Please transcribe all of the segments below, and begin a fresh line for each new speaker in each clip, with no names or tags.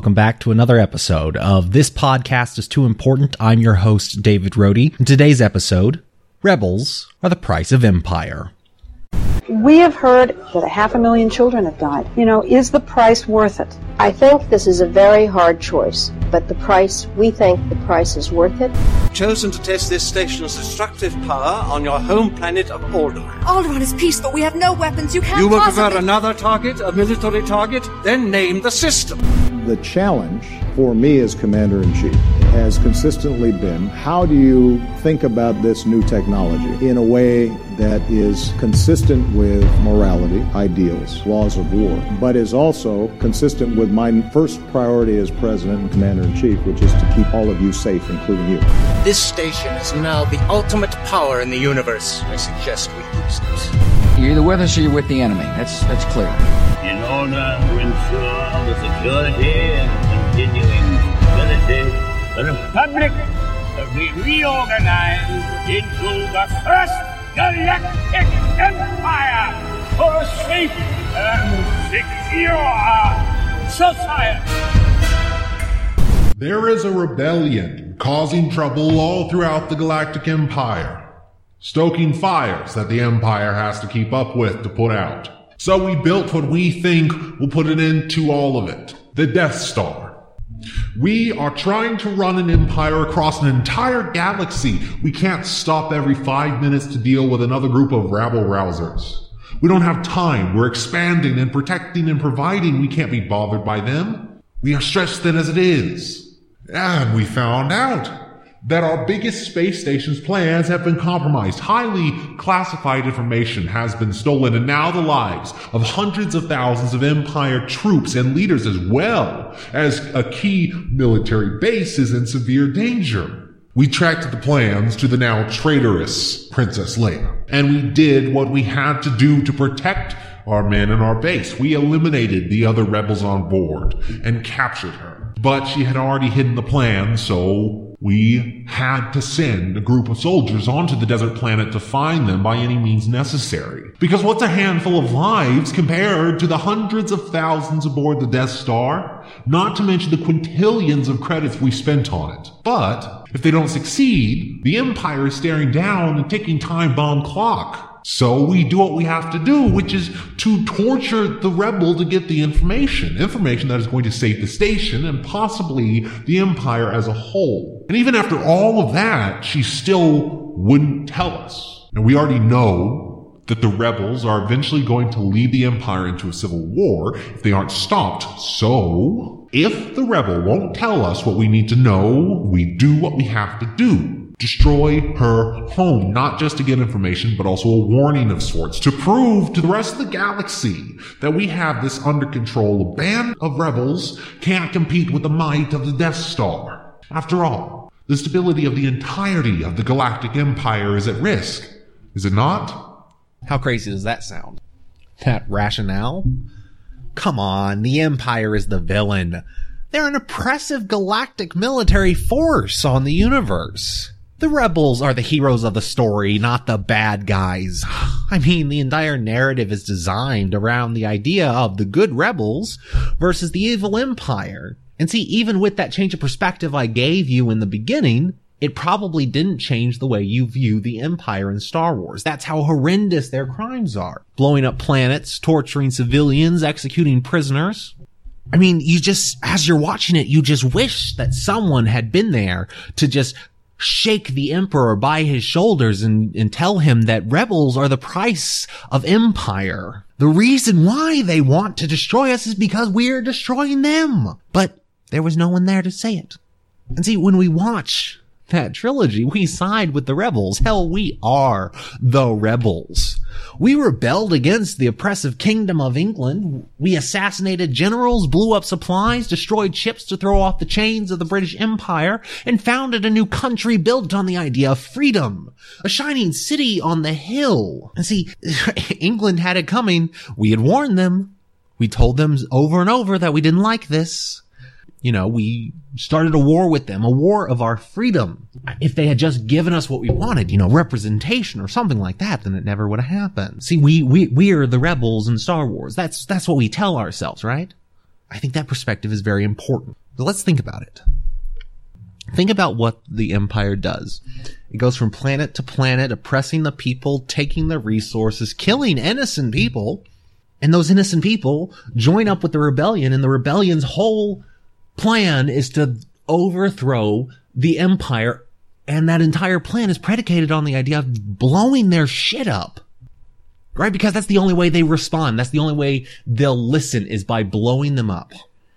Welcome back to another episode of This Podcast is Too Important. I'm your host, David Rohde. In today's episode, Rebels are the price of empire.
We have heard that a half a million children have died. You know, is the price worth it?
I think this is a very hard choice, but the price, we think the price is worth it.
Chosen to test this station's destructive power on your home planet of Alderaan.
Alderaan is peaceful. We have no weapons. You can't
You will
possibly...
prefer another target, a military target? Then name the system.
The challenge for me as Commander in Chief has consistently been how do you think about this new technology in a way that is consistent with morality, ideals, laws of war, but is also consistent with my first priority as President and Commander in Chief, which is to keep all of you safe, including you.
This station is now the ultimate power in the universe. I suggest we use it.
You're either with us or you're with the enemy. That's that's clear.
In order to ensure the security and continuing stability, the Republic will be reorganized into the First Galactic Empire for a safe and secure society.
There is a rebellion causing trouble all throughout the Galactic Empire, stoking fires that the Empire has to keep up with to put out. So we built what we think will put an end to all of it the Death Star. We are trying to run an empire across an entire galaxy. We can't stop every five minutes to deal with another group of rabble rousers. We don't have time. We're expanding and protecting and providing. We can't be bothered by them. We are stretched thin as it is. And we found out that our biggest space station's plans have been compromised. Highly classified information has been stolen, and now the lives of hundreds of thousands of Empire troops and leaders, as well as a key military base, is in severe danger. We tracked the plans to the now traitorous Princess Leia, and we did what we had to do to protect our men and our base. We eliminated the other rebels on board and captured her. But she had already hidden the plan, so we had to send a group of soldiers onto the desert planet to find them by any means necessary. Because what's a handful of lives compared to the hundreds of thousands aboard the Death Star? Not to mention the quintillions of credits we spent on it. But if they don't succeed, the Empire is staring down a ticking time bomb clock. So we do what we have to do, which is to torture the rebel to get the information. Information that is going to save the station and possibly the empire as a whole. And even after all of that, she still wouldn't tell us. And we already know that the rebels are eventually going to lead the empire into a civil war if they aren't stopped. So, if the rebel won't tell us what we need to know, we do what we have to do destroy her home, not just to get information, but also a warning of sorts to prove to the rest of the galaxy that we have this under control. A band of rebels can't compete with the might of the Death Star. After all, the stability of the entirety of the Galactic Empire is at risk, is it not?
How crazy does that sound? That rationale? Come on, the Empire is the villain. They're an oppressive galactic military force on the universe. The rebels are the heroes of the story, not the bad guys. I mean, the entire narrative is designed around the idea of the good rebels versus the evil empire. And see, even with that change of perspective I gave you in the beginning, it probably didn't change the way you view the Empire in Star Wars. That's how horrendous their crimes are. Blowing up planets, torturing civilians, executing prisoners. I mean, you just, as you're watching it, you just wish that someone had been there to just shake the emperor by his shoulders and, and tell him that rebels are the price of empire. The reason why they want to destroy us is because we're destroying them. But there was no one there to say it. And see, when we watch that trilogy, we side with the rebels. Hell, we are the rebels. We rebelled against the oppressive kingdom of England. We assassinated generals, blew up supplies, destroyed ships to throw off the chains of the British Empire, and founded a new country built on the idea of freedom. A shining city on the hill. And see, England had it coming. We had warned them. We told them over and over that we didn't like this. You know, we started a war with them, a war of our freedom. If they had just given us what we wanted, you know, representation or something like that, then it never would have happened. See, we, we, we're the rebels in Star Wars. That's, that's what we tell ourselves, right? I think that perspective is very important. But let's think about it. Think about what the empire does. It goes from planet to planet, oppressing the people, taking the resources, killing innocent people. And those innocent people join up with the rebellion and the rebellion's whole plan is to overthrow the empire. And that entire plan is predicated on the idea of blowing their shit up. Right? Because that's the only way they respond. That's the only way they'll listen is by blowing them up.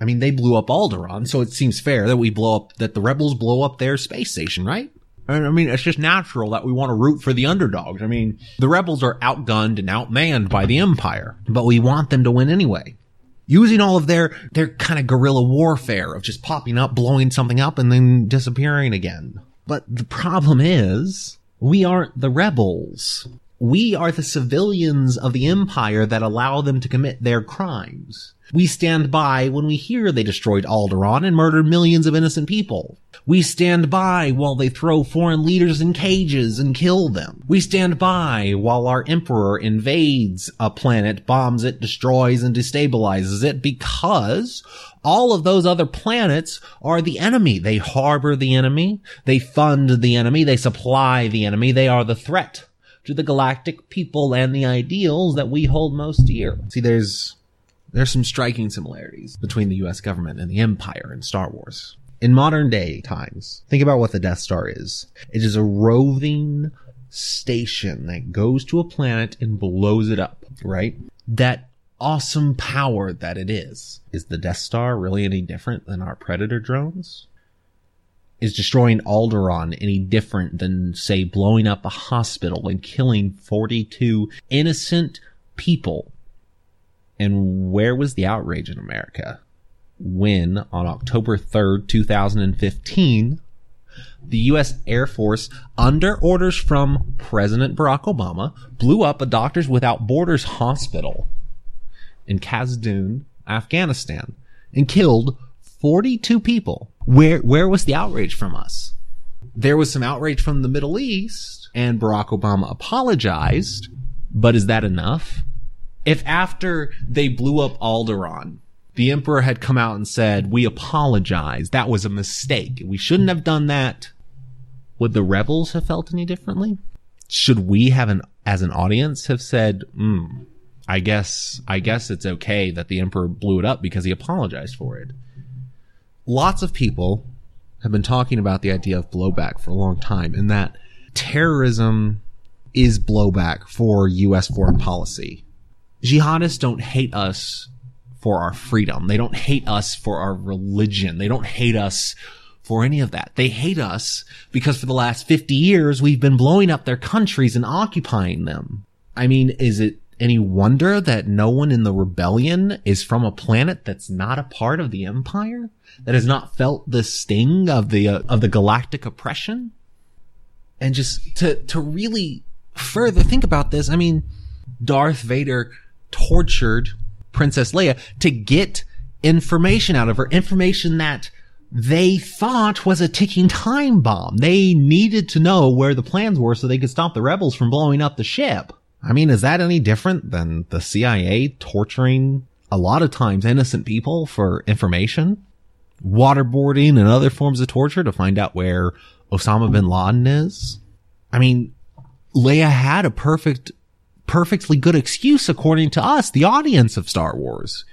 I mean, they blew up Alderaan, so it seems fair that we blow up, that the rebels blow up their space station, right? I mean, it's just natural that we want to root for the underdogs. I mean, the rebels are outgunned and outmanned by the Empire, but we want them to win anyway. Using all of their, their kind of guerrilla warfare of just popping up, blowing something up, and then disappearing again. But the problem is, we aren't the rebels. We are the civilians of the Empire that allow them to commit their crimes. We stand by when we hear they destroyed Alderaan and murdered millions of innocent people. We stand by while they throw foreign leaders in cages and kill them. We stand by while our emperor invades a planet, bombs it, destroys and destabilizes it because all of those other planets are the enemy. They harbor the enemy. They fund the enemy. They supply the enemy. They are the threat to the galactic people and the ideals that we hold most dear. See, there's there's some striking similarities between the US government and the Empire in Star Wars. In modern day times, think about what the Death Star is. It is a roving station that goes to a planet and blows it up, right? That awesome power that it is. Is the Death Star really any different than our Predator drones? Is destroying Alderaan any different than, say, blowing up a hospital and killing 42 innocent people and where was the outrage in America when on October 3rd, 2015, the U.S. Air Force, under orders from President Barack Obama, blew up a Doctors Without Borders hospital in Khazdoon, Afghanistan, and killed 42 people. Where, where was the outrage from us? There was some outrage from the Middle East, and Barack Obama apologized, but is that enough? if after they blew up Alderaan, the Emperor had come out and said, we apologize. That was a mistake. We shouldn't have done that. Would the rebels have felt any differently? Should we have an, as an audience have said, hmm, I guess, I guess it's okay that the Emperor blew it up because he apologized for it. Lots of people have been talking about the idea of blowback for a long time and that terrorism is blowback for U.S. foreign policy jihadists don't hate us for our freedom. They don't hate us for our religion. They don't hate us for any of that. They hate us because for the last 50 years, we've been blowing up their countries and occupying them. I mean, is it any wonder that no one in the rebellion is from a planet that's not a part of the empire? That has not felt the sting of the, uh, of the galactic oppression? And just to, to really further think about this, I mean, Darth Vader tortured Princess Leia to get information out of her, information that they thought was a ticking time bomb. They needed to know where the plans were so they could stop the rebels from blowing up the ship. I mean, is that any different than the CIA torturing a lot of times innocent people for information? Waterboarding and other forms of torture to find out where Osama bin Laden is? I mean, Leia had a perfect perfectly good excuse according to us, the audience of Star Wars.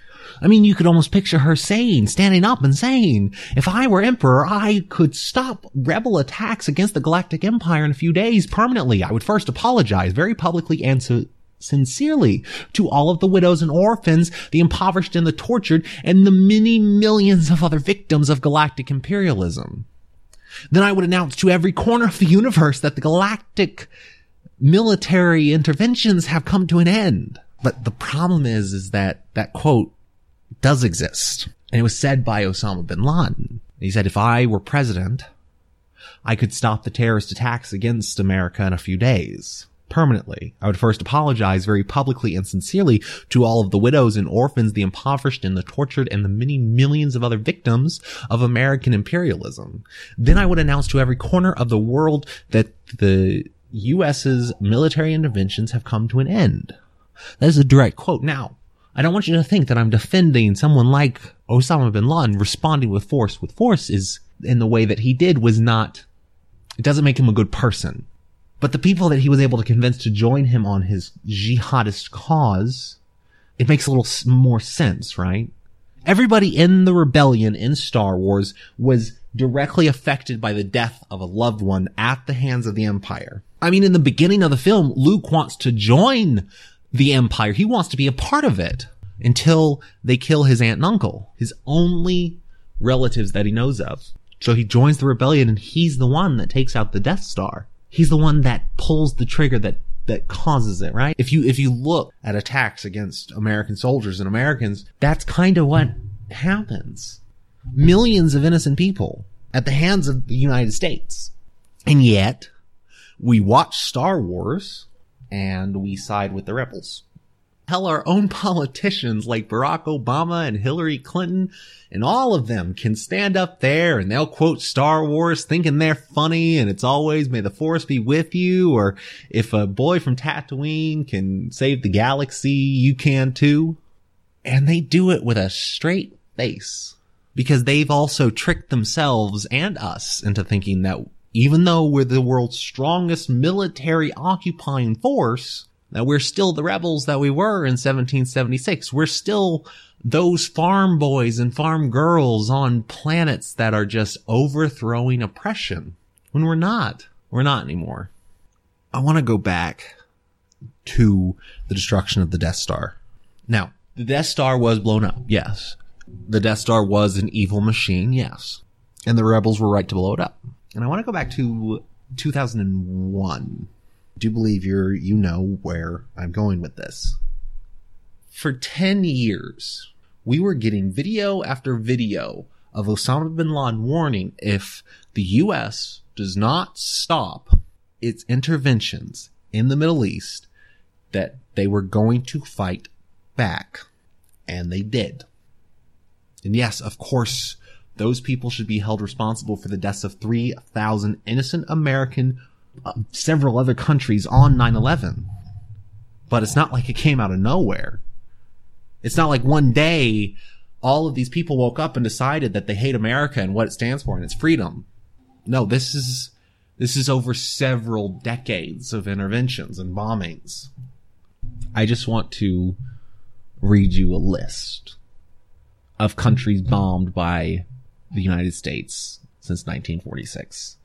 I mean, you could almost picture her saying, standing up and saying, if I were emperor, I could stop rebel attacks against the Galactic Empire in a few days permanently. I would first apologize very publicly and so sincerely to all of the widows and orphans, the impoverished and the tortured, and the many millions of other victims of galactic imperialism. Then I would announce to every corner of the universe that the galactic military interventions have come to an end. But the problem is, is that that quote does exist. And it was said by Osama bin Laden. He said, if I were president, I could stop the terrorist attacks against America in a few days. Permanently. I would first apologize very publicly and sincerely to all of the widows and orphans, the impoverished and the tortured and the many millions of other victims of American imperialism. Then I would announce to every corner of the world that the US's military interventions have come to an end. That is a direct quote. Now, I don't want you to think that I'm defending someone like Osama bin Laden responding with force with force is in the way that he did was not, it doesn't make him a good person. But the people that he was able to convince to join him on his jihadist cause, it makes a little more sense, right? Everybody in the rebellion in Star Wars was directly affected by the death of a loved one at the hands of the Empire. I mean, in the beginning of the film, Luke wants to join the Empire. He wants to be a part of it until they kill his aunt and uncle, his only relatives that he knows of. So he joins the rebellion and he's the one that takes out the Death Star. He's the one that pulls the trigger that that causes it, right? If you if you look at attacks against American soldiers and Americans, that's kind of what happens. Millions of innocent people at the hands of the United States. And yet, we watch Star Wars and we side with the rebels. Hell, our own politicians like Barack Obama and Hillary Clinton and all of them can stand up there and they'll quote Star Wars thinking they're funny and it's always may the force be with you or if a boy from Tatooine can save the galaxy, you can too. And they do it with a straight face because they've also tricked themselves and us into thinking that even though we're the world's strongest military occupying force, that we're still the rebels that we were in 1776. We're still those farm boys and farm girls on planets that are just overthrowing oppression when we're not. We're not anymore. I want to go back to the destruction of the Death Star. Now, the Death Star was blown up. Yes. The Death Star was an evil machine. Yes. And the rebels were right to blow it up. And I want to go back to 2001. I do believe you're, you know where I'm going with this. For 10 years, we were getting video after video of Osama bin Laden warning if the U.S. does not stop its interventions in the Middle East, that they were going to fight back. And they did. And yes, of course, those people should be held responsible for the deaths of 3,000 innocent American, uh, several other countries on 9-11. But it's not like it came out of nowhere. It's not like one day all of these people woke up and decided that they hate America and what it stands for and its freedom. No, this is, this is over several decades of interventions and bombings. I just want to read you a list of countries bombed by the United States since 1946.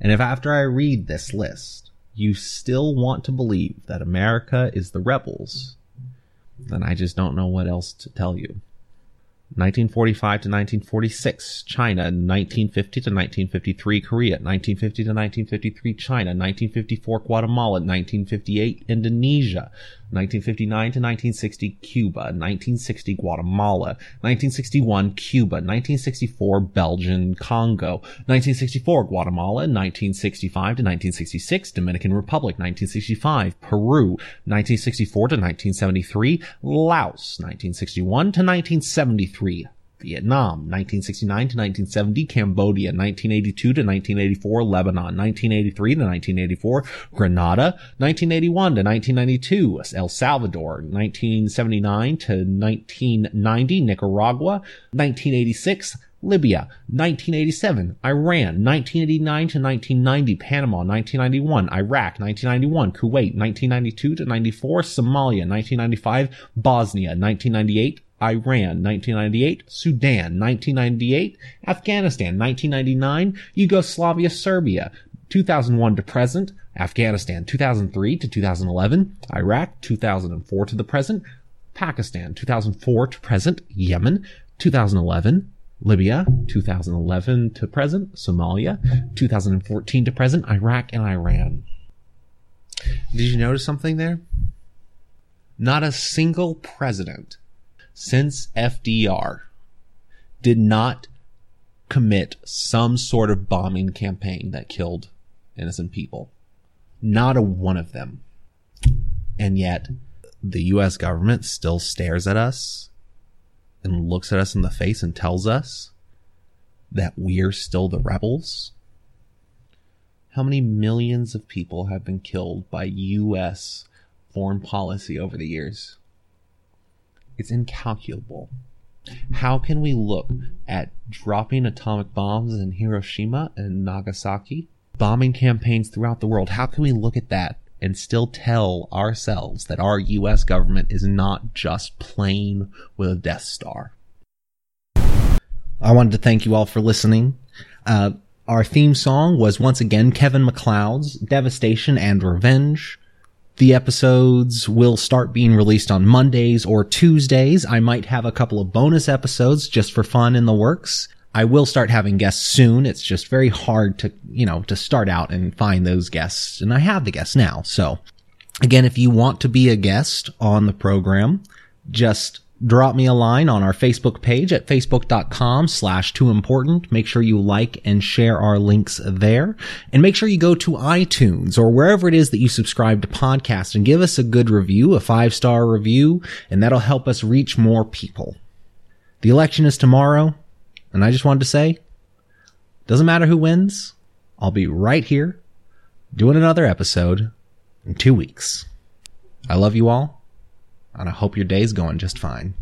And if after I read this list, you still want to believe that America is the rebels, then I just don't know what else to tell you. 1945 to 1946, China. 1950 to 1953, Korea. 1950 to 1953, China. 1954, Guatemala. 1958, Indonesia. 1959 to 1960, Cuba. 1960, Guatemala. 1961, Cuba. 1964, Belgian, Congo. 1964, Guatemala. 1965 to 1966, Dominican Republic. 1965, Peru. 1964 to 1973, Laos. 1961 to 1973, Vietnam, 1969 to 1970, Cambodia, 1982 to 1984, Lebanon, 1983 to 1984, Grenada, 1981 to 1992, El Salvador, 1979 to 1990, Nicaragua, 1986, Libya, 1987, Iran, 1989 to 1990, Panama, 1991, Iraq, 1991, Kuwait, 1992 to 94, Somalia, 1995, Bosnia, 1998, Iran, 1998, Sudan, 1998, Afghanistan, 1999, Yugoslavia, Serbia, 2001 to present, Afghanistan, 2003 to 2011, Iraq, 2004 to the present, Pakistan, 2004 to present, Yemen, 2011, Libya, 2011 to present, Somalia, 2014 to present, Iraq, and Iran. Did you notice something there? Not a single president since FDR did not commit some sort of bombing campaign that killed innocent people. Not a one of them. And yet, the US government still stares at us and looks at us in the face and tells us that we're still the rebels? How many millions of people have been killed by US foreign policy over the years? It's incalculable. How can we look at dropping atomic bombs in Hiroshima and Nagasaki, bombing campaigns throughout the world? How can we look at that and still tell ourselves that our US government is not just playing with a Death Star? I wanted to thank you all for listening. Uh, our theme song was once again Kevin MacLeod's Devastation and Revenge. The episodes will start being released on Mondays or Tuesdays. I might have a couple of bonus episodes just for fun in the works. I will start having guests soon. It's just very hard to, you know, to start out and find those guests. And I have the guests now. So again, if you want to be a guest on the program, just drop me a line on our Facebook page at facebook.com slash too important. Make sure you like and share our links there. And make sure you go to iTunes or wherever it is that you subscribe to podcasts and give us a good review, a five star review, and that'll help us reach more people. The election is tomorrow. And I just wanted to say, doesn't matter who wins. I'll be right here doing another episode in two weeks. I love you all and I hope your day's going just fine.